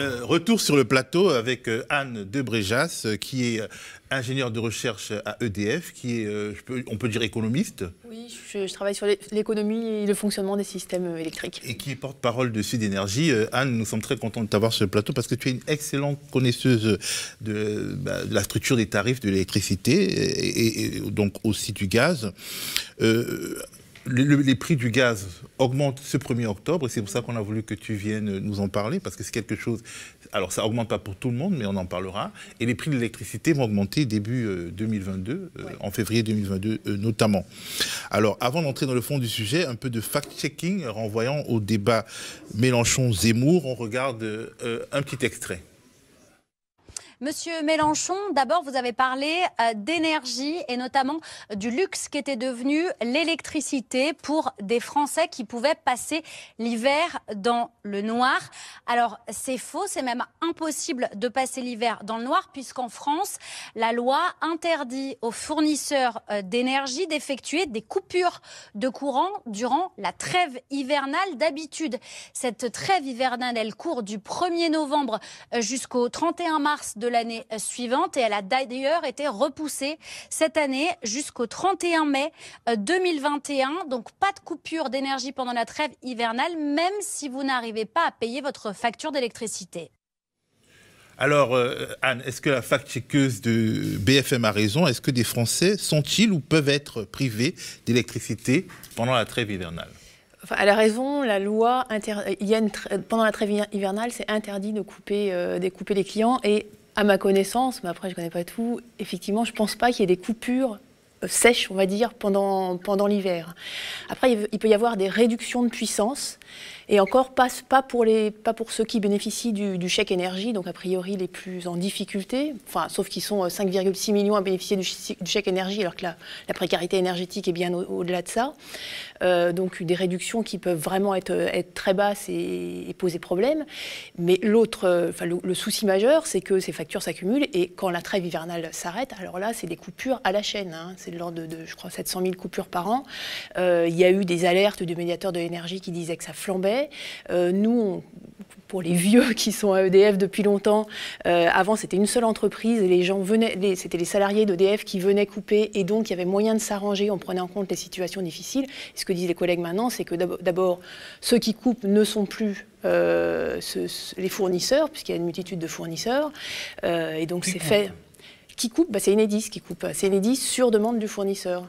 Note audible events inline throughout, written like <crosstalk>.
Euh, retour sur le plateau avec euh, Anne Debréjas, euh, qui est ingénieure de recherche à EDF, qui est, on peut dire, économiste. Oui, je, travaille sur l'économie et le fonctionnement des systèmes électriques. Et qui est porte-parole de Sud Énergie. Anne, nous sommes très contents de t'avoir sur le plateau parce que tu es une excellente connaisseuse de, bah, la structure des tarifs de l'électricité et, donc aussi du gaz les prix du gaz augmentent ce 1er octobre et c'est pour ça qu'on a voulu que tu viennes nous en parler parce que c'est quelque chose. Alors ça augmente pas pour tout le monde, mais on en parlera. Et les prix de l'électricité vont augmenter début 2022, euh, euh, en février 2022 euh, notamment. Alors avant d'entrer dans le fond du sujet, un peu de fact-checking renvoyant au débat Mélenchon-Zemmour, on regarde un petit extrait. Monsieur Mélenchon, d'abord, vous avez parlé euh, d'énergie et notamment du luxe qui était devenu l'électricité pour des Français qui pouvaient passer l'hiver dans le noir. Alors, c'est faux, c'est même impossible de passer l'hiver dans le noir puisqu'en France, la loi interdit aux fournisseurs euh, d'énergie d'effectuer des coupures de courant durant la trêve hivernale. D'habitude, cette trêve hivernale, elle court du 1er novembre euh, jusqu'au 31 mars de l'année suivante et elle a d'ailleurs été repoussée cette année jusqu'au 31 mai 2021. Euh, Donc pas de coupure d'énergie pendant la trêve hivernale, même si vous n'arrivez pas à payer votre facture d'électricité. Alors, euh, Anne, est-ce que la fact-checkeuse de BFM a raison? Est-ce que des Français sont-ils ou peuvent être privés d'électricité pendant la trêve hivernale? Elle a raison, la loi, il y a pendant la trêve hivernale, c'est interdit de couper, euh, de couper les clients et à ma connaissance, mais après je ne connais pas tout, effectivement, je ne pense pas qu'il y ait des coupures euh, sèches, on va dire, pendant, pendant l'hiver. Après, il peut y avoir des réductions de puissance et encore, pas, pour, ceux qui bénéficient du, chèque énergie, donc a priori les plus en difficulté, enfin, sauf qu'ils sont 5,6 euh, millions à bénéficier du, chèque énergie, alors que la, précarité énergétique est bien au-delà de ça. Euh, donc des réductions qui peuvent vraiment être, être très basses et, poser problème. Mais l'autre, euh, enfin, le, souci majeur, c'est que ces factures s'accumulent et quand la trêve hivernale s'arrête, alors là, c'est des coupures à la chaîne. Hein. c'est de l'ordre de, je crois, 700 000 coupures par an. il y a eu des alertes du médiateur de l'énergie qui disaient que ça flambait. Euh, nous, pour les vieux <laughs> qui sont à EDF depuis longtemps, euh, avant c'était une seule entreprise et les gens venaient, c'était les salariés d'EDF qui venaient couper et donc il y avait moyen de s'arranger, on prenait en compte les situations difficiles. ce que disent les collègues maintenant, c'est que d'abord ceux qui coupent ne sont plus euh, les fournisseurs, puisqu'il y a une multitude de fournisseurs, et donc c'est fait qui coupe bah, C'est Enedis qui coupe. C'est Enedis sur demande du fournisseur.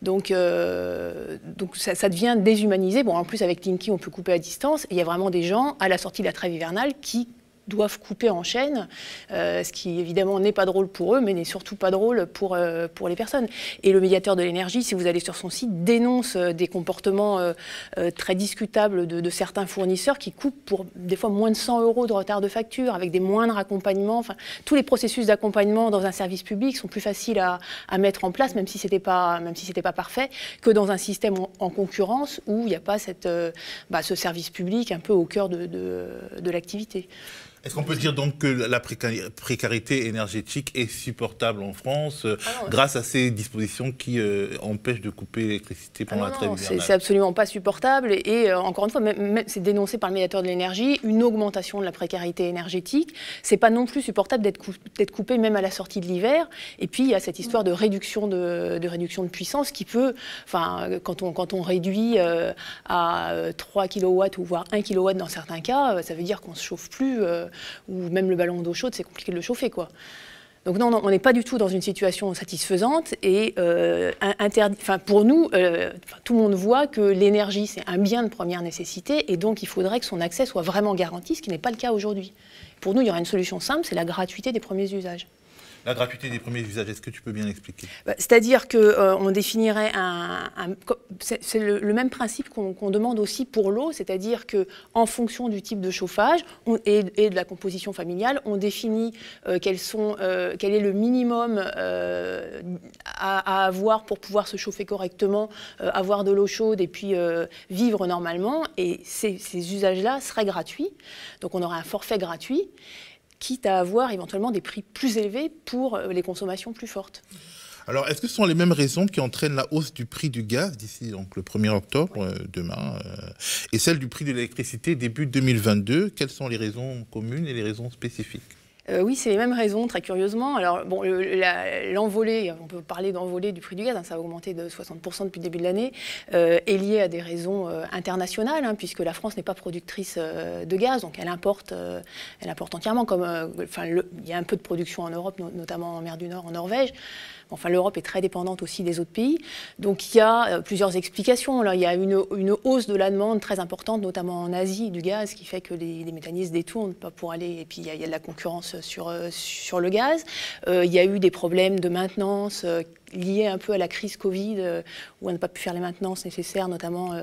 Donc, euh, donc ça, devient déshumanisé. Bon, en plus, avec Linky, on peut couper à distance. il y a vraiment des gens, à la sortie de la trêve hivernale, qui doivent couper en chaîne, euh, ce qui évidemment n'est pas drôle pour eux, mais n'est surtout pas drôle pour, euh, pour les personnes. Et le médiateur de l'énergie, si vous allez sur son site, dénonce euh, des comportements très discutables de, certains fournisseurs qui coupent pour des fois moins de 100 euros de retard de facture, avec des moindres accompagnements. Tous les processus d'accompagnement dans un service public sont plus faciles à, à mettre en place, même si ce n'était pas, si pas parfait, que dans un système en, concurrence où il n'y a pas cette, bah, ce service public un peu au cœur de, de l'activité. Est-ce qu'on peut dire donc que la précarité énergétique est supportable en France euh, ah grâce à ces dispositions qui euh, empêchent de couper l'électricité pendant ah la trêve hivernale C'est absolument pas supportable et, euh, encore une fois, c'est dénoncé par le médiateur de l'énergie, une augmentation de la précarité énergétique. C'est pas non plus supportable d'être coupé même à la sortie de l'hiver. Et puis il y a cette histoire de réduction de, réduction de puissance qui peut, enfin, quand on, quand on réduit à 3 kW ou voire 1 kW dans certains cas, ça veut dire qu'on se chauffe plus ou même le ballon d'eau chaude, c'est compliqué de le chauffer. quoi. Donc non, on n'est pas du tout dans une situation satisfaisante et euh, pour nous, euh, tout le monde voit que l'énergie, c'est un bien de première nécessité et donc il faudrait que son accès soit vraiment garanti, ce qui n'est pas le cas aujourd'hui. Pour nous, il y aura une solution simple, c'est la gratuité des premiers usages. La gratuité des premiers usages, est-ce que tu peux bien l'expliquer? Bah, C'est-à-dire qu'on euh, définirait un. c'est le, même principe qu'on demande aussi pour l'eau, c'est-à-dire qu'en fonction du type de chauffage et, de la composition familiale, on définit euh, euh, quel est le minimum à, avoir pour pouvoir se chauffer correctement, avoir de l'eau chaude et puis vivre normalement. Et ces usages-là seraient gratuits. Donc on aurait un forfait gratuit quitte à avoir éventuellement des prix plus élevés pour euh, les consommations plus fortes. Alors, est-ce que ce sont les mêmes raisons qui entraînent la hausse du prix du gaz d'ici donc le 1er octobre, euh, demain, euh, et celle du prix de l'électricité début 2022 Quelles sont les raisons communes et les raisons spécifiques? Euh, oui, c'est les mêmes raisons, très curieusement. Alors, bon, l'envolée, on peut parler d'envolée du prix du gaz, hein, ça a augmenté de 60% depuis le début de l'année, euh, est lié à des raisons euh, internationales, hein, puisque la France n'est pas productrice de gaz, donc elle importe, elle importe entièrement. Comme, il y a un peu de production en Europe, notamment en mer du Nord, en Norvège. Enfin, l'Europe est très dépendante aussi des autres pays. Donc il y a euh, plusieurs explications. Là, il y a une, hausse de la demande très importante, notamment en Asie, du gaz, qui fait que les, mécanismes détournent pas pour aller. Et puis il y, a, de la concurrence sur, euh, sur le gaz. Euh, il y a eu des problèmes de maintenance liés un peu à la crise Covid, où on n'a pas pu faire les maintenances nécessaires, notamment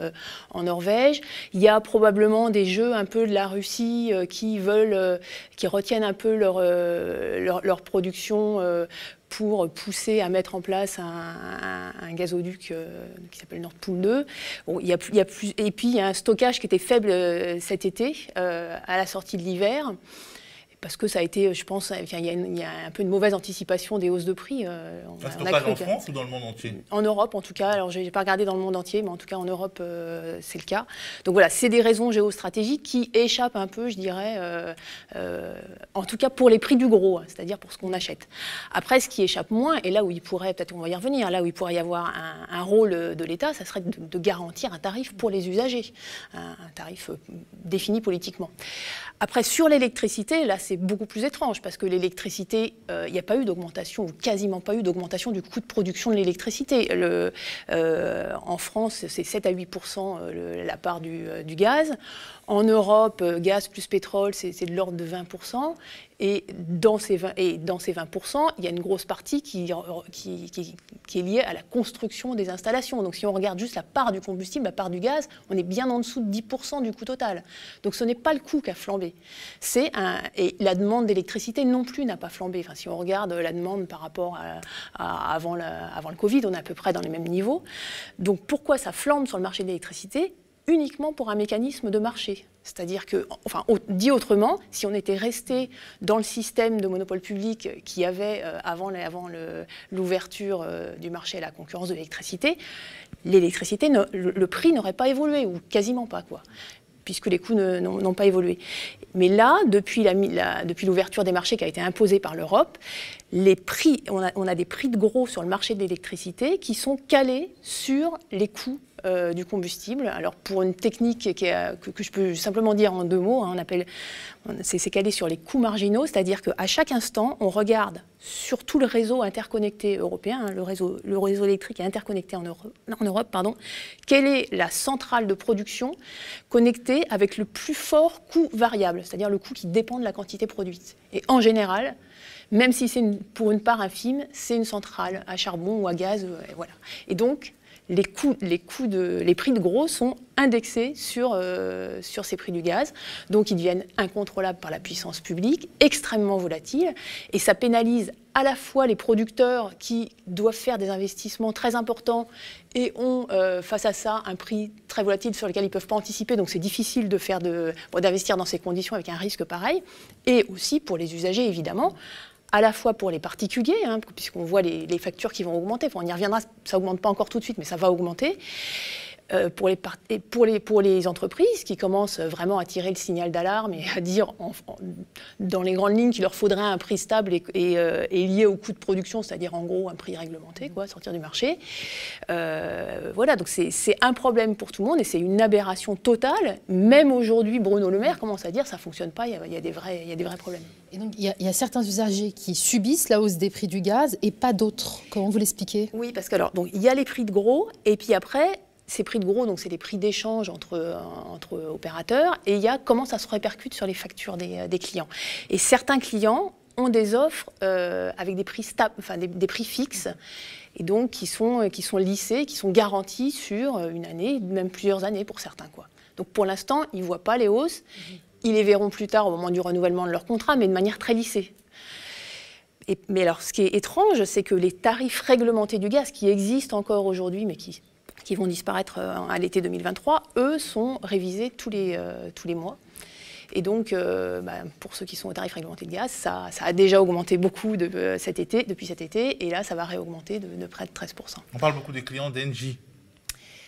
en Norvège. Il y a probablement des jeux un peu de la Russie qui veulent, qui retiennent un peu leur, leur, production pour pousser à mettre en place un, gazoduc euh, qui s'appelle Nord Pool 2. il y a, il y a plus, et puis il y a un stockage qui était faible euh, cet été, euh, à la sortie de l'hiver parce que ça a été, je pense, il y, a un peu une mauvaise anticipation des hausses de prix. Euh, en France ou dans le monde entier En Europe, en tout cas. Alors, je n'ai pas regardé dans le monde entier, mais en tout cas, en Europe, euh, c'est le cas. Donc voilà, c'est des raisons géostratégiques qui échappent un peu, je dirais, euh, en tout cas pour les prix du gros, hein, c'est-à-dire pour ce qu'on achète. Après, ce qui échappe moins, et là où il pourrait, peut-être on va y revenir, là où il pourrait y avoir un, rôle de l'État, ça serait de, garantir un tarif pour les usagers, un tarif défini politiquement. Après, sur l'électricité, là, c'est beaucoup plus étrange parce que l'électricité, euh, il n'y a pas eu d'augmentation ou quasiment pas eu d'augmentation du coût de production de l'électricité. Euh, en France, c'est 7 à 8% euh, la part du, du, gaz. En Europe, gaz plus pétrole, c'est de l'ordre de 20 et dans ces 20, et dans ces 20%, il y a une grosse partie qui, est liée à la construction des installations. Donc si on regarde juste la part du combustible, la part du gaz, on est bien en dessous de 10% du coût total. Donc ce n'est pas le coût qui a flambé. C'est et la demande d'électricité non plus n'a pas flambé. Enfin, si on regarde la demande par rapport à, avant le Covid, on est à peu près dans les mêmes niveaux. Donc pourquoi ça flambe sur le marché de l'électricité? Uniquement pour un mécanisme de marché. C'est-à-dire que, enfin, dit autrement, si on était resté dans le système de monopole public qui avait euh, avant, l'ouverture euh, du marché à la concurrence de l'électricité, le, prix n'aurait pas évolué, ou quasiment pas, quoi puisque les coûts n'ont pas évolué. Mais là, depuis l'ouverture des marchés qui a été imposée par l'Europe, on a, des prix de gros sur le marché de l'électricité qui sont calés sur les coûts euh, du combustible. Alors pour une technique qui que, je peux simplement dire en deux mots, hein, on appelle, c'est calé sur les coûts marginaux, c'est-à-dire qu'à chaque instant, on regarde sur tout le réseau interconnecté européen, hein, le, réseau, le réseau électrique est interconnecté en Europe, en Europe pardon, quelle est la centrale de production connectée avec le plus fort coût variable, c'est-à-dire le coût qui dépend de la quantité produite? Et en général, même si c'est pour une part infime, c'est une centrale à charbon ou à gaz. Euh, voilà. Et donc, les, coûts, les, prix de gros sont indexés sur, euh, sur ces prix du gaz. Donc ils deviennent incontrôlables par la puissance publique, extrêmement volatiles, et ça pénalise à la fois les producteurs qui doivent faire des investissements très importants et ont euh, face à ça un prix très volatile sur lequel ils ne peuvent pas anticiper, donc c'est difficile de faire d'investir dans ces conditions avec un risque pareil, et aussi pour les usagers évidemment, à la fois pour les particuliers, hein, puisqu'on voit les, factures qui vont augmenter, on y reviendra, ça augmente pas encore tout de suite, mais ça va augmenter, pour, les pour, les, pour les entreprises qui commencent vraiment à tirer le signal d'alarme et à dire dans les grandes lignes qu'il leur faudrait un prix stable et, euh, lié au coût de production, c'est-à-dire en gros un prix réglementé, quoi, sortir du marché. Euh, voilà, donc c'est un problème pour tout le monde et c'est une aberration totale. Même aujourd'hui, Bruno Le Maire commence à dire ça ne fonctionne pas, il y, a, des vrais, il y a des vrais problèmes. Et donc il y, a, il y, a, certains usagers qui subissent la hausse des prix du gaz et pas d'autres. Comment vous l'expliquez? Oui, parce que alors, il y a les prix de gros et puis après, ces prix de gros, donc c'est les prix d'échange entre, entre opérateurs, et il y a comment ça se répercute sur les factures des, des clients. Et certains clients ont des offres euh, avec des prix, des, fixes, et donc qui sont, qui sont lissés, qui sont garantis sur une année, même plusieurs années pour certains. Donc pour l'instant, ils ne voient pas les hausses. Ils les verront plus tard au moment du renouvellement de leur contrat, mais de manière très lissée. Mais alors, ce qui est étrange, c'est que les tarifs réglementés du gaz, qui existent encore aujourd'hui, mais qui qui vont disparaître euh, à l'été 2023, eux sont révisés tous les, euh, tous les mois. Et donc, bah, pour ceux qui sont au tarif réglementé de gaz, ça, a déjà augmenté beaucoup de, cet été, depuis cet été, et là, ça va réaugmenter de, de près de 13%. On parle beaucoup des clients d'Engie.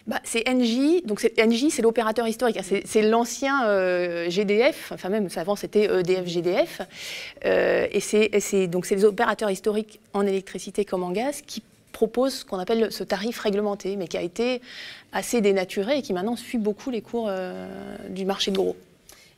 Bah, c'est Engie, donc Engie c'est l'opérateur historique, c'est l'ancien euh, GDF, enfin même avant c'était EDF GDF, euh, et c'est donc c'est les opérateurs historiques en électricité comme en gaz qui proposent ce qu'on appelle ce tarif réglementé, mais qui a été assez dénaturé et qui maintenant suit beaucoup les cours euh, du marché de gros.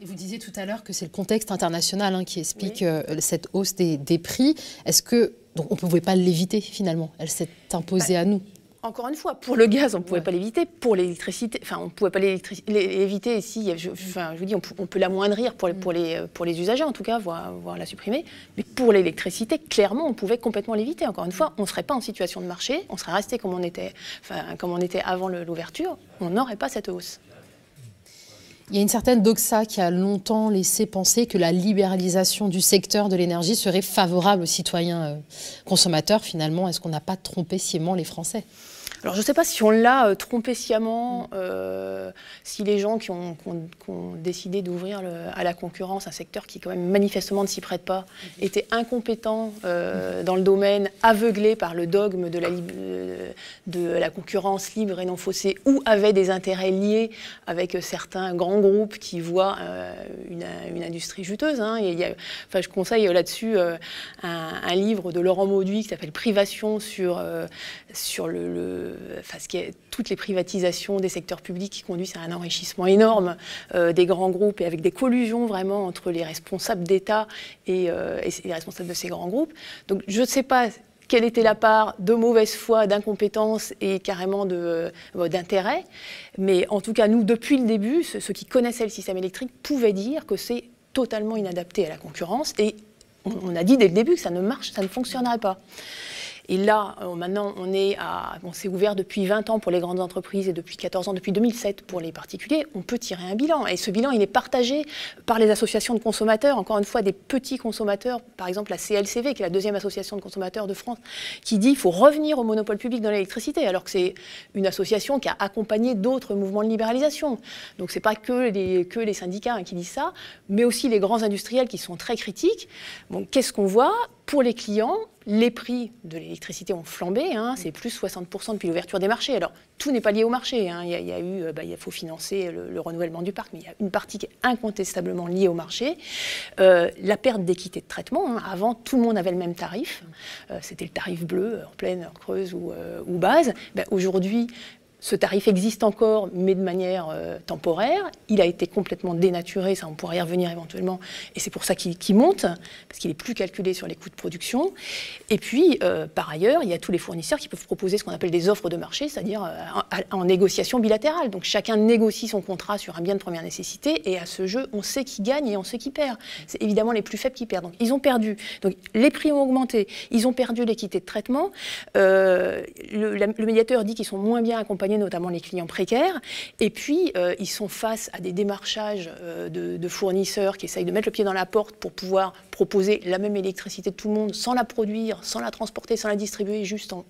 Et vous disiez tout à l'heure que c'est le contexte international hein, qui explique cette hausse des, prix. Est-ce que donc on ne pouvait pas l'éviter finalement Elle s'est imposée bah, à nous? Encore une fois, pour le gaz, on ne pouvait pas l'éviter. Pour l'électricité, enfin, on ne pouvait pas l'éviter. Si, je, enfin, je vous dis, on, peut l'amoindrir pour les, pour, les, pour les usagers, en tout cas, voire, la supprimer. Mais pour l'électricité, clairement, on pouvait complètement l'éviter. Encore une fois, on ne serait pas en situation de marché. On serait resté comme on était, enfin, comme on était avant l'ouverture. On n'aurait pas cette hausse. Il y a une certaine doxa qui a longtemps laissé penser que la libéralisation du secteur de l'énergie serait favorable aux citoyens euh, consommateurs. Finalement, est-ce qu'on n'a pas trompé sciemment les Français? Alors je ne sais pas si on l'a euh, trompé sciemment, euh, si les gens qui ont, décidé d'ouvrir à la concurrence un secteur qui quand même manifestement ne s'y prête pas étaient incompétents euh, dans le domaine, aveuglés par le dogme de la, concurrence libre et non faussée, ou avaient des intérêts liés avec certains grands groupes qui voient une, industrie juteuse. Hein. enfin, je conseille là-dessus un, livre de Laurent Mauduit qui s'appelle Privation sur, sur le enfin, ce toutes les privatisations des secteurs publics qui conduisent à un enrichissement énorme euh, des grands groupes et avec des collusions vraiment entre les responsables d'État et, euh, et, les responsables de ces grands groupes. Donc je ne sais pas quelle était la part de mauvaise foi, d'incompétence et carrément euh, d'intérêt. Mais en tout cas, nous, depuis le début, ceux, qui connaissaient le système électrique pouvaient dire que c'est totalement inadapté à la concurrence. Et on, a dit dès le début que ça ne marche, ça ne fonctionnerait pas. Et là, euh, maintenant, on est à, bon, c'est ouvert depuis 20 ans pour les grandes entreprises et depuis 14 ans, depuis 2007 pour les particuliers. On peut tirer un bilan. Et ce bilan, il est partagé par les associations de consommateurs, encore une fois, des petits consommateurs, par exemple la CLCV, qui est la deuxième association de consommateurs de France, qui dit qu'il faut revenir au monopole public dans l'électricité, alors que c'est une association qui a accompagné d'autres mouvements de libéralisation. Donc ce n'est pas que les, syndicats hein, qui disent ça, mais aussi les grands industriels qui sont très critiques. Qu'est-ce qu'on voit? Pour les clients, les prix de l'électricité ont flambé, hein, c'est plus 60% depuis l'ouverture des marchés. Alors, tout n'est pas lié au marché. Hein. Il, y a, eu, euh, bah, il faut financer le, renouvellement du parc, mais il y a une partie qui est incontestablement liée au marché. Euh, la perte d'équité de traitement. Hein. Avant, tout le monde avait le même tarif. Euh, c'était le tarif bleu, en pleine, heure creuse ou, base. Ben, aujourd'hui, ce tarif existe encore, mais de manière euh, temporaire. Il a été complètement dénaturé, ça on pourrait y revenir éventuellement, et c'est pour ça qu'il monte, parce qu'il est plus calculé sur les coûts de production. Et puis, euh, par ailleurs, il y a tous les fournisseurs qui peuvent proposer ce qu'on appelle des offres de marché, c'est-à-dire euh, en, négociation bilatérale. Donc chacun négocie son contrat sur un bien de première nécessité, et à ce jeu, on sait qui gagne et on sait qui perd. C'est évidemment les plus faibles qui perdent. Donc ils ont perdu. Donc les prix ont augmenté, ils ont perdu l'équité de traitement. le, le médiateur dit qu'ils sont moins bien accompagnés notamment les clients précaires. Et puis, euh, ils sont face à des démarchages euh, de, fournisseurs qui essayent de mettre le pied dans la porte pour pouvoir proposer la même électricité de tout le monde sans la produire, sans la transporter, sans la distribuer, juste en,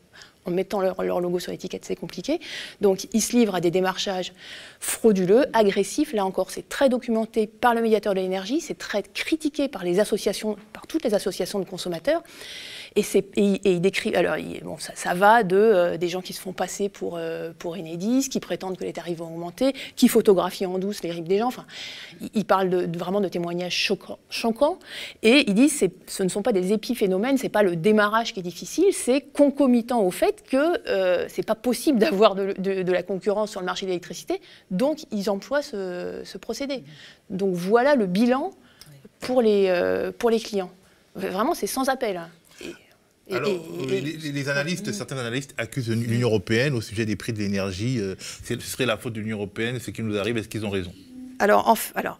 mettant leur, leur, logo sur l'étiquette, c'est compliqué. Donc, ils se livrent à des démarchages frauduleux, agressifs. Là encore, c'est très documenté par le médiateur de l'énergie, c'est très critiqué par les associations, par toutes les associations de consommateurs. Et, il décrit, alors bon, ça, va de euh, des gens qui se font passer pour, euh, pour Enedis, qui prétendent que les tarifs vont augmenter, qui photographient en douce les rives des gens. Enfin, il, parle de, vraiment de témoignages choquants, choquants. Et il dit que ce ne sont pas des épiphénomènes, c'est pas le démarrage qui est difficile, c'est concomitant au fait que euh, c'est pas possible d'avoir de, de, la concurrence sur le marché de l'électricité, donc ils emploient ce, ce, procédé. Donc voilà le bilan pour les, euh, pour les clients. Vraiment, c'est sans appel. Alors, les, analystes, certains analystes accusent l'Union européenne au sujet des prix de l'énergie. Euh, ce serait la faute de l'Union européenne, ce qui nous arrive, est-ce qu'ils ont raison? Alors, alors,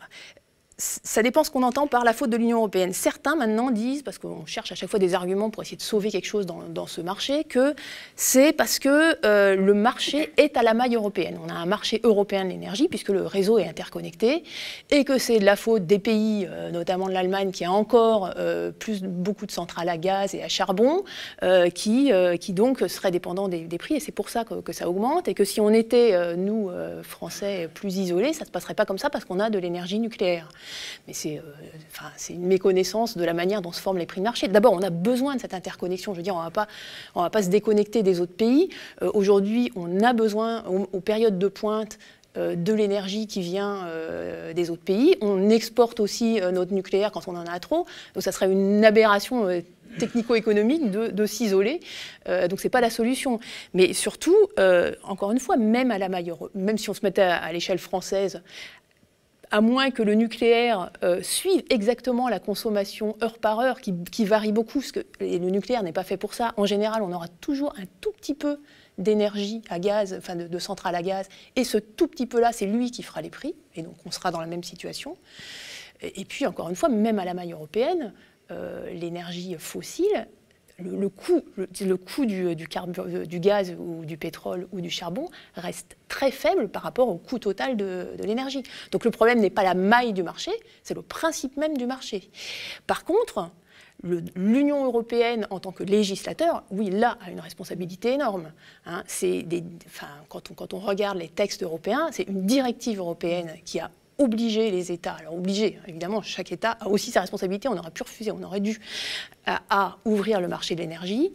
ça dépend ce qu'on entend par la faute de l'Union européenne. Certains maintenant disent, parce qu'on cherche à chaque fois des arguments pour essayer de sauver quelque chose dans, ce marché, que c'est parce que euh, le marché est à la maille européenne. On a un marché européen de l'énergie, puisque le réseau est interconnecté, et que c'est de la faute des pays, euh, notamment de l'Allemagne, qui a encore euh, beaucoup de centrales à gaz et à charbon, qui, qui donc seraient dépendants des, prix, et c'est pour ça que, que, ça augmente, et que si on était, nous, Français, plus isolés, ça ne se passerait pas comme ça, parce qu'on a de l'énergie nucléaire. Mais c'est euh, une méconnaissance de la manière dont se forment les prix de marché. D'abord, on a besoin de cette interconnexion. Je veux dire, on ne va pas se déconnecter des autres pays. Euh, aujourd'hui, on a besoin, aux, périodes de pointe, euh, de l'énergie qui vient des autres pays. On exporte aussi notre nucléaire quand on en a trop. Donc ça serait une aberration technico-économique de, s'isoler. donc ce n'est pas la solution. Mais surtout, encore une fois, même, à la même si on se mettait à l'échelle française, à moins que le nucléaire euh, suive exactement la consommation heure par heure, qui, varie beaucoup, parce que le nucléaire n'est pas fait pour ça. En général, on aura toujours un tout petit peu d'énergie à gaz, enfin de, centrale à gaz, et ce tout petit peu-là, c'est lui qui fera les prix, et donc on sera dans la même situation. Et, puis, encore une fois, même à la maille européenne, euh, l'énergie fossile, le, coût, le, coût du, du, gaz ou du pétrole ou du charbon reste très faible par rapport au coût total de, l'énergie. Donc le problème n'est pas la maille du marché, c'est le principe même du marché. Par contre, l'Union européenne, en tant que législateur, oui, là, a une responsabilité énorme. Hein. Des, enfin, quand, on, quand on regarde les textes européens, c'est une directive européenne qui a obliger les États, alors obliger, évidemment, chaque État a aussi sa responsabilité, on aurait pu refuser, on aurait dû, à, ouvrir le marché de l'énergie.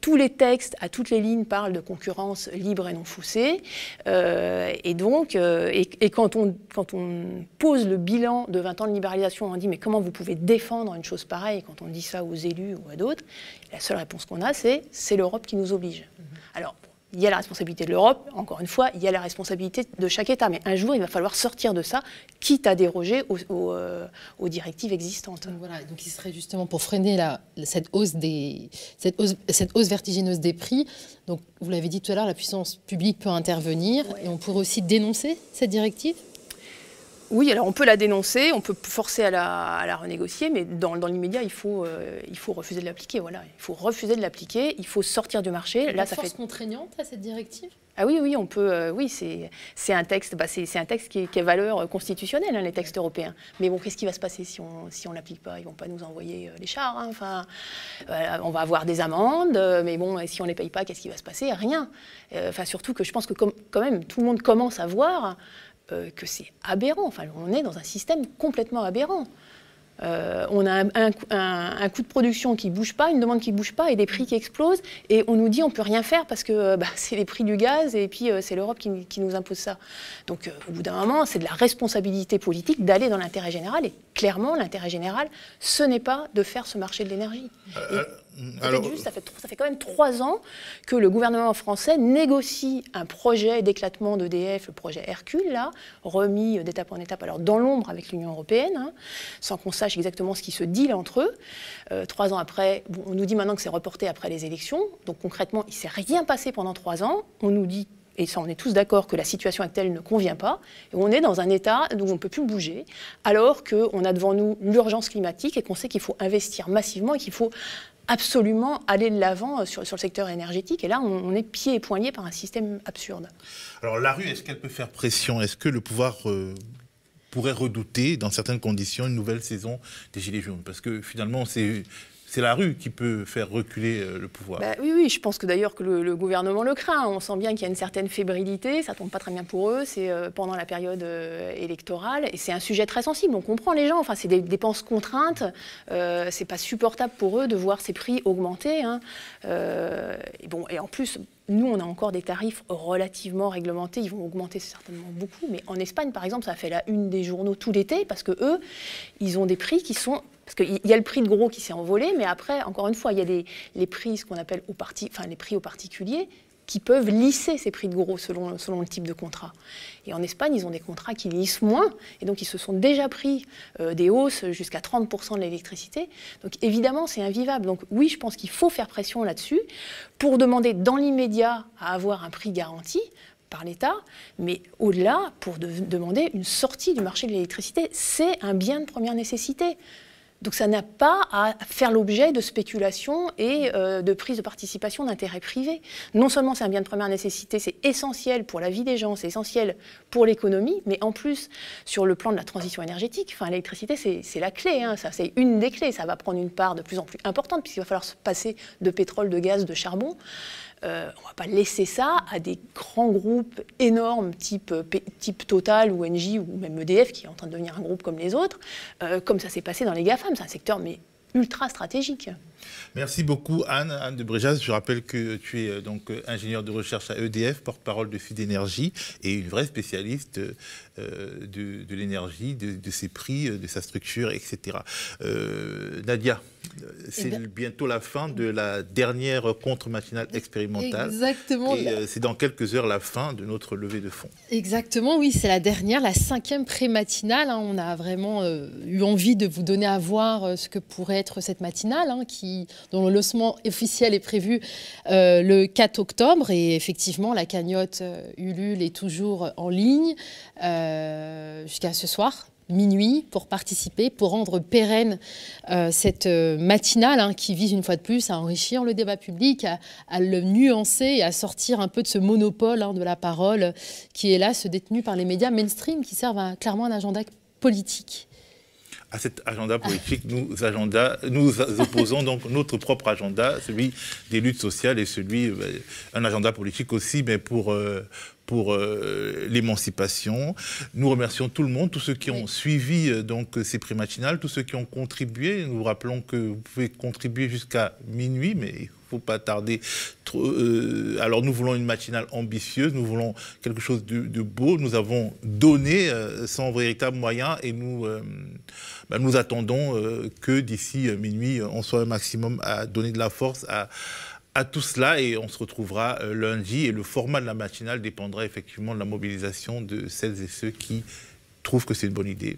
Tous les textes, à toutes les lignes, parlent de concurrence libre et non faussée. Euh, et donc, euh, et, quand, on, quand on pose le bilan de 20 ans de libéralisation, on dit mais comment vous pouvez défendre une chose pareille Quand on dit ça aux élus ou à d'autres, la seule réponse qu'on a, c'est c'est l'Europe qui nous oblige. Mm-hmm. Alors, il y a la responsabilité de l'Europe, encore une fois, il y a la responsabilité de chaque État. Mais un jour, il va falloir sortir de ça, quitte à déroger aux, euh, directives existantes. Donc voilà, donc il serait justement pour freiner la, cette, hausse des, cette, hausse, cette hausse vertigineuse des prix. Donc vous l'avez dit tout à l'heure, la puissance publique peut intervenir et on pourrait aussi dénoncer cette directive? Oui, alors on peut la dénoncer, on peut forcer à la, renégocier, mais dans, l'immédiat, il faut, euh, il faut refuser de l'appliquer. Voilà. Il faut refuser de l'appliquer, il faut sortir du marché. Là, ça force fait... contraignante à cette directive? Ah oui, oui, on peut. Euh, oui, c'est un texte. Bah, c'est un texte qui, est, valeur constitutionnelle, hein, les textes européens. Mais bon, qu'est-ce qui va se passer si on si on l'applique pas? Ils vont pas nous envoyer euh, les chars. Hein, enfin, on va avoir des amendes. mais bon, si on les paye pas, qu'est-ce qui va se passer? Rien. Enfin, surtout que je pense que quand même tout le monde commence à voir euh, que c'est aberrant. Enfin, on est dans un système complètement aberrant. Euh, on a un, coût de production qui ne bouge pas, une demande qui ne bouge pas et des prix qui explosent. Et on nous dit on ne peut rien faire parce que euh, bah, <laughs> c'est les prix du gaz et puis c'est l'Europe qui, nous impose ça. Donc au bout d'un moment, c'est de la responsabilité politique d'aller dans l'intérêt général. Et clairement, l'intérêt général, ce n'est pas de faire ce marché de l'énergie. Alors, ça, fait, ça fait quand même trois ans que le gouvernement français négocie un projet d'éclatement d'EDF, le projet Hercule, là, remis d'étape en étape, alors dans l'ombre avec l'Union européenne, hein, sans qu'on sache exactement ce qui se dit entre eux. Euh, trois ans après, on nous dit maintenant que c'est reporté après les élections. Donc concrètement, il ne s'est rien passé pendant trois ans. On nous dit et ça on est tous d'accord que la situation actuelle ne convient pas, et on est dans un état où on ne peut plus bouger, alors qu'on a devant nous l'urgence climatique et qu'on sait qu'il faut investir massivement et qu'il faut absolument aller de l'avant euh, sur, le secteur énergétique. Et là, on, est pieds et poignets par un système absurde. Alors la rue, est-ce qu'elle peut faire pression? Est-ce que le pouvoir euh, pourrait redouter, dans certaines conditions, une nouvelle saison des Gilets jaunes? Parce que finalement, c'est c'est la rue qui peut faire reculer euh, le pouvoir. Bah oui, oui, je pense que d'ailleurs que le, gouvernement le craint. On sent bien qu'il y a une certaine fébrilité, ça tombe pas très bien pour eux, c'est euh, pendant la période euh, électorale, et c'est un sujet très sensible. On comprend les gens, enfin, c'est des dépenses contraintes, euh, c'est pas supportable pour eux de voir ces prix augmenter. Hein. et, en plus, nous, on a encore des tarifs relativement réglementés. Ils vont augmenter certainement beaucoup. Mais en Espagne, par exemple, ça fait la une des journaux tout l'été parce que eux, ils ont des prix qui sont parce qu'il y a le prix de gros qui s'est envolé, mais après, encore une fois, il y a les prix, ce qu'on appelle enfin, les prix aux particuliers, qui peuvent lisser ces prix de gros selon, selon le type de contrat. Et en Espagne, ils ont des contrats qui lissent moins, et donc ils se sont déjà pris euh, des hausses jusqu'à 30% de l'électricité. Donc évidemment, c'est invivable. Donc oui, je pense qu'il faut faire pression là-dessus pour demander dans l'immédiat à avoir un prix garanti par l'État, mais au-delà, pour demander une sortie du marché de l'électricité. C'est un bien de première nécessité. Donc ça n'a pas à faire l'objet de spéculation et euh, de prise de participation d'intérêts privés. Non seulement c'est un bien de première nécessité, c'est essentiel pour la vie des gens, c'est essentiel pour l'économie, mais en plus, sur le plan de la transition énergétique, enfin, l'électricité, c'est la clé, hein, ça c'est une des clés, ça va prendre une part de plus en plus importante, puisqu'il va falloir se passer de pétrole, de gaz, de charbon. Euh, on ne va pas laisser ça à des grands groupes énormes type, euh, type Total ou Engie ou même EDF qui est en train de devenir un groupe comme les autres, euh, comme ça s'est passé dans les GAFAM. C'est un secteur mais ultra stratégique. Merci beaucoup Anne, Anne de Bréjas. Je rappelle que tu es donc ingénieure de recherche à EDF, porte-parole de Sud Énergie et une vraie spécialiste de, l'énergie, de, ses prix, de sa structure, etc. Nadia, c'est eh bientôt la fin de la dernière contre-matinale expérimentale. Exactement. Et euh, c'est dans quelques heures la fin de notre levée de fonds. Exactement, oui, c'est la dernière, la cinquième pré-matinale. Hein. On a vraiment euh, eu envie de vous donner à voir euh, ce que pourrait être cette matinale, hein, qui, dont le lancement officiel est prévu le 4 octobre. Et effectivement, la cagnotte Ulule est toujours en ligne jusqu'à ce soir minuit pour participer, pour rendre pérenne euh, cette euh, matinale hein, qui vise une fois de plus à enrichir le débat public, à, le nuancer et à sortir un peu de ce monopole hein, de la parole qui est là, se détenu par les médias mainstream qui servent clairement un agenda politique à cet agenda politique, nous, agenda, nous opposons donc notre propre agenda, celui des luttes sociales et celui, euh, un agenda politique aussi, mais pour, pour euh, l'émancipation. Nous remercions tout le monde, tous ceux qui ont suivi euh, donc ces prématinales, tous ceux qui ont contribué. Nous vous rappelons que vous pouvez contribuer jusqu'à minuit, mais faut pas tarder. Euh, alors nous voulons une matinale ambitieuse, nous voulons quelque chose de, beau. Nous avons donné sans véritable moyen et nous, bah, nous attendons que d'ici minuit, on soit un maximum à donner de la force à à tout cela et on se retrouvera euh, lundi et le format de la matinale dépendra effectivement de la mobilisation de celles et ceux qui trouvent que c'est une bonne idée.